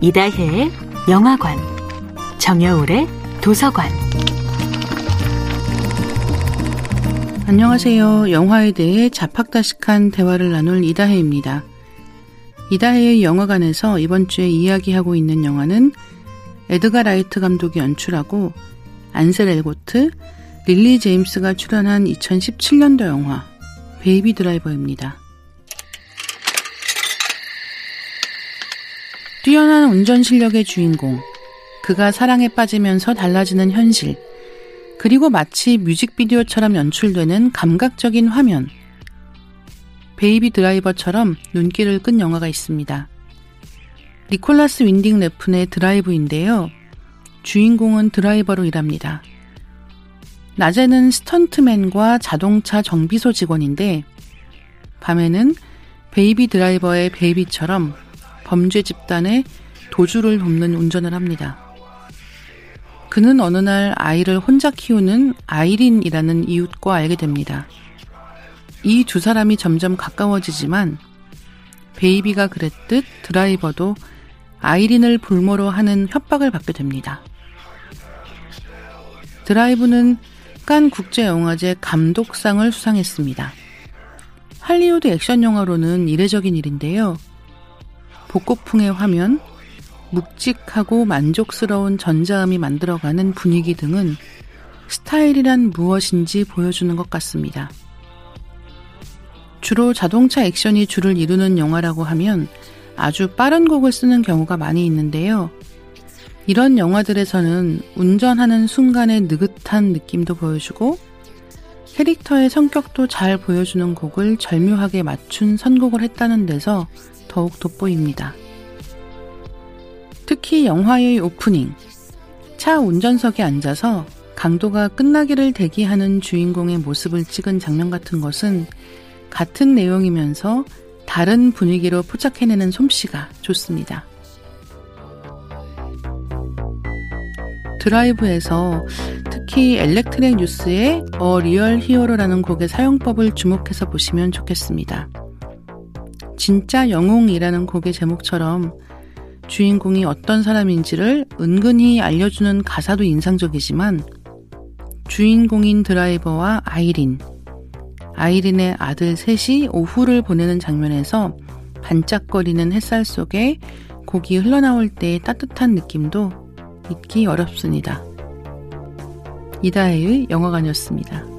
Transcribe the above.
이다혜의 영화관, 정여울의 도서관. 안녕하세요. 영화에 대해 잡학다식한 대화를 나눌 이다혜입니다. 이다혜의 영화관에서 이번 주에 이야기하고 있는 영화는 에드가 라이트 감독이 연출하고 안셀 엘고트, 릴리 제임스가 출연한 2017년도 영화 베이비 드라이버입니다. 뛰어난 운전 실력의 주인공, 그가 사랑에 빠지면서 달라지는 현실, 그리고 마치 뮤직비디오처럼 연출되는 감각적인 화면, 베이비 드라이버처럼 눈길을 끈 영화가 있습니다. 니콜라스 윈딩 레픈의 드라이브인데요. 주인공은 드라이버로 일합니다. 낮에는 스턴트맨과 자동차 정비소 직원인데 밤에는 베이비 드라이버의 베이비처럼 범죄 집단의 도주를 돕는 운전을 합니다. 그는 어느 날 아이를 혼자 키우는 아이린이라는 이웃과 알게 됩니다. 이 두 사람이 점점 가까워지지만 베이비가 그랬듯 드라이버도 아이린을 볼모로 하는 협박을 받게 됩니다. 드라이브는 칸 국제영화제 감독상을 수상했습니다. 할리우드 액션 영화로는 이례적인 일인데요. 복고풍의 화면, 묵직하고 만족스러운 전자음이 만들어가는 분위기 등은 스타일이란 무엇인지 보여주는 것 같습니다. 주로 자동차 액션이 주를 이루는 영화라고 하면 아주 빠른 곡을 쓰는 경우가 많이 있는데요. 이런 영화들에서는 운전하는 순간의 느긋한 느낌도 보여주고 캐릭터의 성격도 잘 보여주는 곡을 절묘하게 맞춘 선곡을 했다는 데서 더욱 돋보입니다. 특히 영화의 오프닝, 차 운전석에 앉아서 강도가 끝나기를 대기하는 주인공의 모습을 찍은 장면 같은 것은 같은 내용이면서 다른 분위기로 포착해내는 솜씨가 좋습니다. 드라이브에서 특히 Electric Youth의 A Real Hero라는 곡의 사용법을 주목해서 보시면 좋겠습니다. 진짜 영웅이라는 곡의 제목처럼 주인공이 어떤 사람인지를 은근히 알려주는 가사도 인상적이지만 주인공인 드라이버와 아이린, 아이린의 아들 셋이 오후를 보내는 장면에서 반짝거리는 햇살 속에 곡이 흘러나올 때의 따뜻한 느낌도 잊기 어렵습니다. 이다혜의 영화관이었습니다.